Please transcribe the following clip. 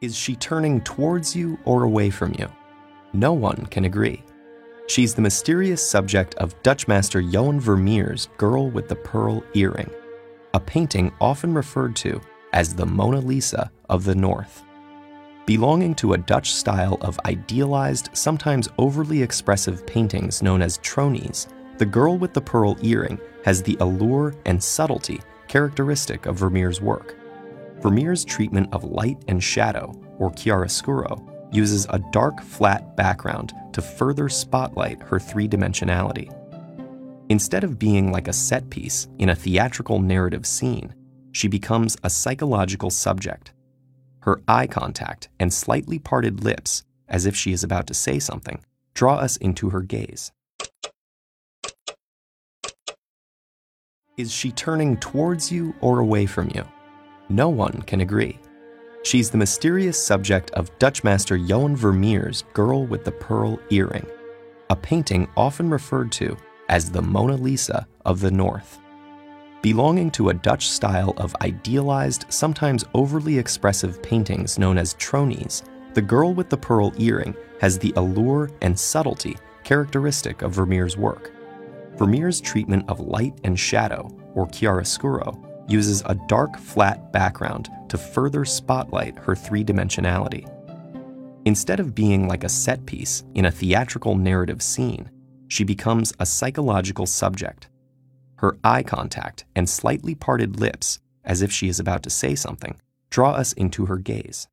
Is she turning towards you or away from you? No one can agree. She's the mysterious subject of Dutch master Johan Vermeer's Girl with the Pearl Earring, a painting often referred to as the Mona Lisa of the North. Belonging to a Dutch style of idealized, sometimes overly expressive paintings known as tronies, the Girl with the Pearl Earring has the allure and subtlety characteristic of Vermeer's work. Vermeer's treatment of light and shadow, or chiaroscuro, uses a dark, flat background to further spotlight her three dimensionality. Instead of being like a set piece in a theatrical narrative scene, she becomes a psychological subject. Her eye contact and slightly parted lips, as if she is about to say something, draw us into her gaze. Is she turning towards you or away from you? No one can agree. She's the mysterious subject of Dutch master Johan Vermeer's Girl with the Pearl Earring, a painting often referred to as the Mona Lisa of the North. Belonging to a Dutch style of idealized, sometimes overly expressive paintings known as tronies, the Girl with the Pearl Earring has the allure and subtlety characteristic of Vermeer's work. Vermeer's treatment of light and shadow, or chiaroscuro, uses a dark, flat background to further spotlight her three dimensionality. Instead of being like a set piece in a theatrical narrative scene, she becomes a psychological subject. Her eye contact and slightly parted lips, as if she is about to say something, draw us into her gaze.